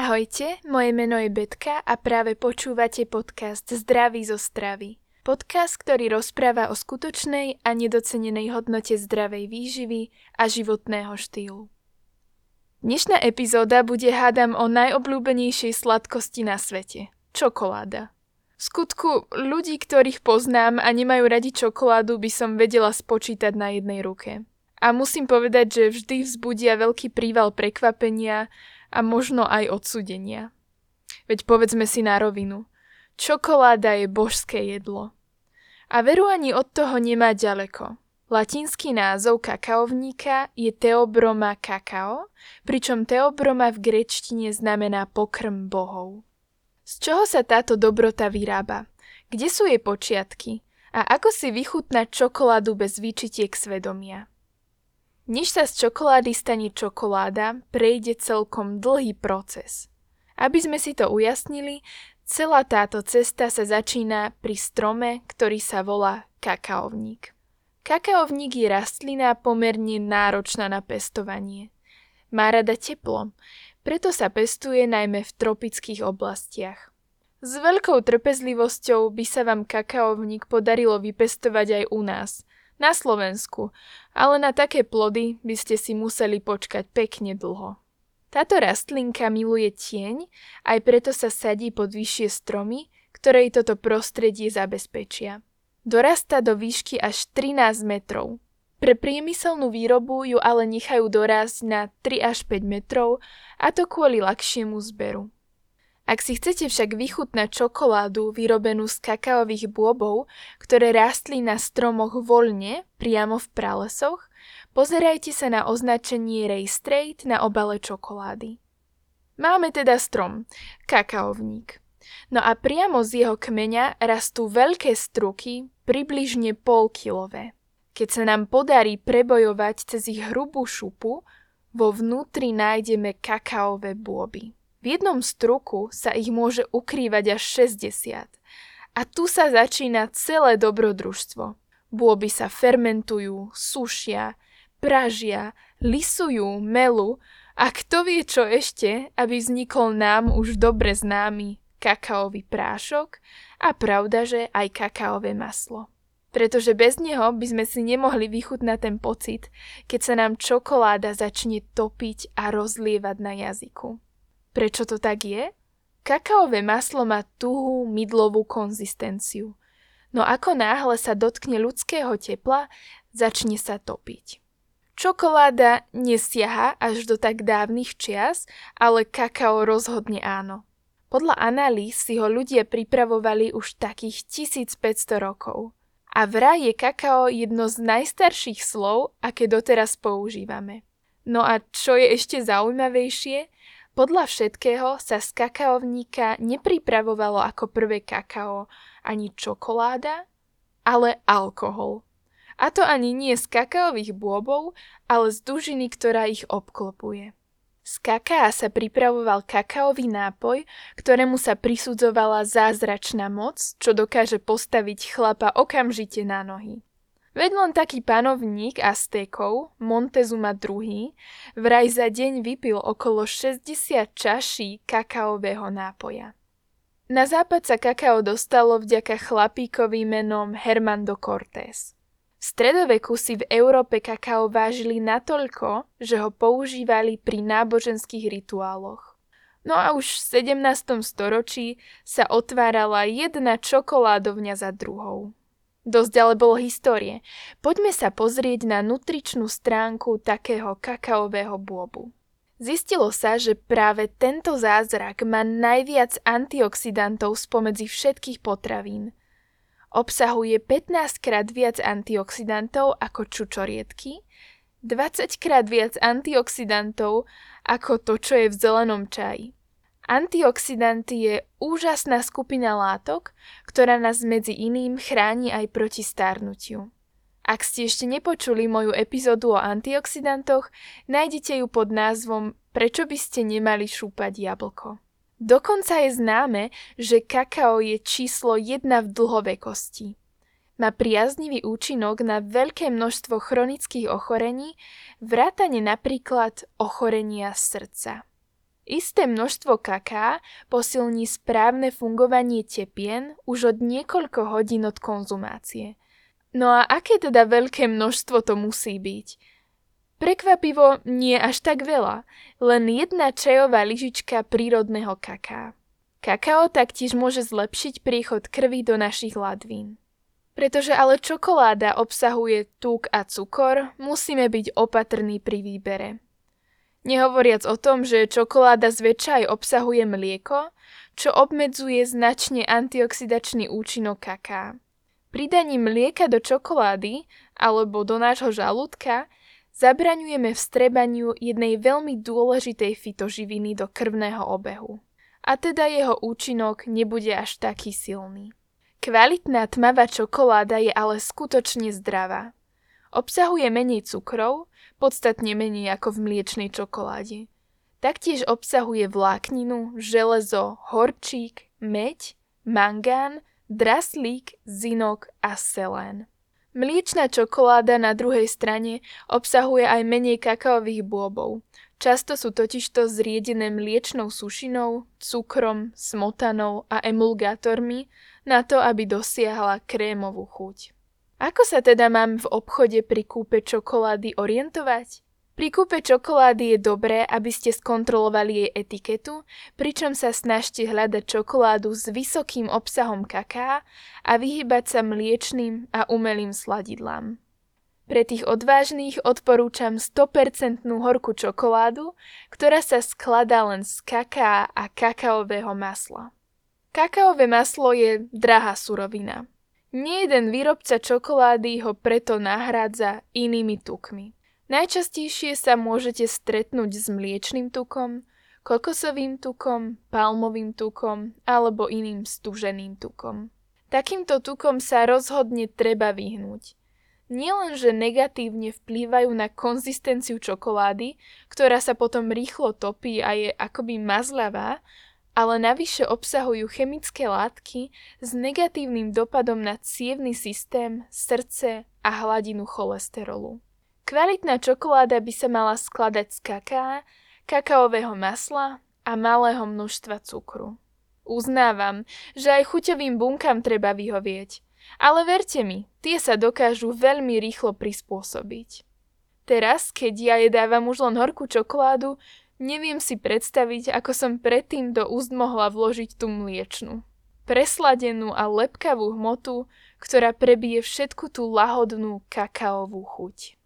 Ahojte, moje meno je Betka a práve počúvate podcast Zdraví zo stravy. Podcast, ktorý rozpráva o skutočnej a nedocenenej hodnote zdravej výživy a životného štýlu. Dnešná epizóda bude hádam o najobľúbenejšej sladkosti na svete – čokoláda. V skutku, ľudí, ktorých poznám a nemajú radi čokoládu, by som vedela spočítať na jednej ruke. A musím povedať, že vždy vzbudia veľký príval prekvapenia a možno aj odsudenia. Veď povedzme si na rovinu. Čokoláda je božské jedlo. A veru ani od toho nemá ďaleko. Latinský názov kakaovníka je Teobroma kakao, pričom Teobroma v grečtine znamená pokrm bohov. Z čoho sa táto dobrota vyrába? Kde sú jej počiatky? A ako si vychutnať čokoládu bez výčitiek svedomia? Než sa z čokolády stane čokoláda, prejde celkom dlhý proces. Aby sme si to ujasnili, celá táto cesta sa začína pri strome, ktorý sa volá kakaovník. Kakaovník je rastlina pomerne náročná na pestovanie. Má rada teplo, preto sa pestuje najmä v tropických oblastiach. S veľkou trpezlivosťou by sa vám kakaovník podarilo vypestovať aj u nás – na Slovensku, ale na také plody by ste si museli počkať pekne dlho. Táto rastlinka miluje tieň, aj preto sa sadí pod vyššie stromy, ktoré toto prostredie zabezpečia. Dorasta do výšky až 13 metrov. Pre priemyselnú výrobu ju ale nechajú dorásť na 3 až 5 metrov a to kvôli ľahšiemu zberu. Ak si chcete však vychutnať čokoládu vyrobenú z kakaových bôbov, ktoré rástli na stromoch voľne, priamo v pralesoch, pozerajte sa na označenie Ray Straight na obale čokolády. Máme teda strom, kakaovník. No a priamo z jeho kmeňa rastú veľké struky, približne polkilové. Keď sa nám podarí prebojovať cez ich hrubú šupu, vo vnútri nájdeme kakaové bôby. V jednom struku sa ich môže ukrývať až 60. A tu sa začína celé dobrodružstvo. Bôby sa fermentujú, sušia, pražia, lisujú, melu a kto vie čo ešte, aby vznikol nám už dobre známy kakaový prášok a pravda, že aj kakaové maslo. Pretože bez neho by sme si nemohli vychutnať ten pocit, keď sa nám čokoláda začne topiť a rozlievať na jazyku. Prečo to tak je? Kakaové maslo má tuhú mydlovú konzistenciu. No ako náhle sa dotkne ľudského tepla, začne sa topiť. Čokoláda nesiaha až do tak dávnych čias, ale kakao rozhodne áno. Podľa analýz si ho ľudia pripravovali už takých 1500 rokov. A vraj je kakao jedno z najstarších slov, aké doteraz používame. No a čo je ešte zaujímavejšie, podľa všetkého sa z kakaovníka nepripravovalo ako prvé kakao ani čokoláda, ale alkohol. A to ani nie z kakaových bôbov, ale z dužiny, ktorá ich obklopuje. Z kaká sa pripravoval kakaový nápoj, ktorému sa prisudzovala zázračná moc, čo dokáže postaviť chlapa okamžite na nohy. Veď len taký panovník Aztékov, Montezuma II, vraj za deň vypil okolo 60 čaší kakaového nápoja. Na západ sa kakao dostalo vďaka chlapíkovi menom Hermando Cortés. V stredoveku si v Európe kakao vážili natoľko, že ho používali pri náboženských rituáloch. No a už v 17. storočí sa otvárala jedna čokoládovňa za druhou. Dosť ale bolo histórie. Poďme sa pozrieť na nutričnú stránku takého kakaového bôbu. Zistilo sa, že práve tento zázrak má najviac antioxidantov spomedzi všetkých potravín. Obsahuje 15 krát viac antioxidantov ako čučoriedky, 20 krát viac antioxidantov ako to, čo je v zelenom čaji. Antioxidanty je úžasná skupina látok, ktorá nás medzi iným chráni aj proti starnutiu. Ak ste ešte nepočuli moju epizódu o antioxidantoch, nájdete ju pod názvom Prečo by ste nemali šúpať jablko. Dokonca je známe, že kakao je číslo 1 v dlhovekosti. Má priaznivý účinok na veľké množstvo chronických ochorení, vrátane napríklad ochorenia srdca. Isté množstvo kaká posilní správne fungovanie tepien už od niekoľko hodín od konzumácie. No a aké teda veľké množstvo to musí byť? Prekvapivo nie až tak veľa, len jedna čajová lyžička prírodného kaká. Kakao taktiež môže zlepšiť príchod krvi do našich ladvín. Pretože ale čokoláda obsahuje tuk a cukor, musíme byť opatrní pri výbere. Nehovoriac o tom, že čokoláda zväčša aj obsahuje mlieko, čo obmedzuje značne antioxidačný účinok kaká. Pridaním mlieka do čokolády alebo do nášho žalúdka zabraňujeme vstrebaniu jednej veľmi dôležitej fitoživiny do krvného obehu. A teda jeho účinok nebude až taký silný. Kvalitná tmavá čokoláda je ale skutočne zdravá. Obsahuje menej cukrov, podstatne menej ako v mliečnej čokoláde. Taktiež obsahuje vlákninu, železo, horčík, meď, mangán, draslík, zinok a selén. Mliečná čokoláda na druhej strane obsahuje aj menej kakaových bôbov. Často sú totižto zriedené mliečnou sušinou, cukrom, smotanou a emulgátormi na to, aby dosiahla krémovú chuť. Ako sa teda mám v obchode pri kúpe čokolády orientovať? Pri kúpe čokolády je dobré, aby ste skontrolovali jej etiketu, pričom sa snažte hľadať čokoládu s vysokým obsahom kaká a vyhybať sa mliečným a umelým sladidlám. Pre tých odvážnych odporúčam 100% horkú čokoládu, ktorá sa skladá len z kaká a kakaového masla. Kakaové maslo je drahá surovina. Nie jeden výrobca čokolády ho preto nahrádza inými tukmi. Najčastejšie sa môžete stretnúť s mliečným tukom, kokosovým tukom, palmovým tukom alebo iným stuženým tukom. Takýmto tukom sa rozhodne treba vyhnúť. Nielenže negatívne vplývajú na konzistenciu čokolády, ktorá sa potom rýchlo topí a je akoby mazľavá, ale navyše obsahujú chemické látky s negatívnym dopadom na cievny systém, srdce a hladinu cholesterolu. Kvalitná čokoláda by sa mala skladať z kaká, kakaového masla a malého množstva cukru. Uznávam, že aj chuťovým bunkám treba vyhovieť, ale verte mi, tie sa dokážu veľmi rýchlo prispôsobiť. Teraz, keď ja jedávam už len horkú čokoládu, Neviem si predstaviť, ako som predtým do úst mohla vložiť tú mliečnu. Presladenú a lepkavú hmotu, ktorá prebije všetku tú lahodnú kakaovú chuť.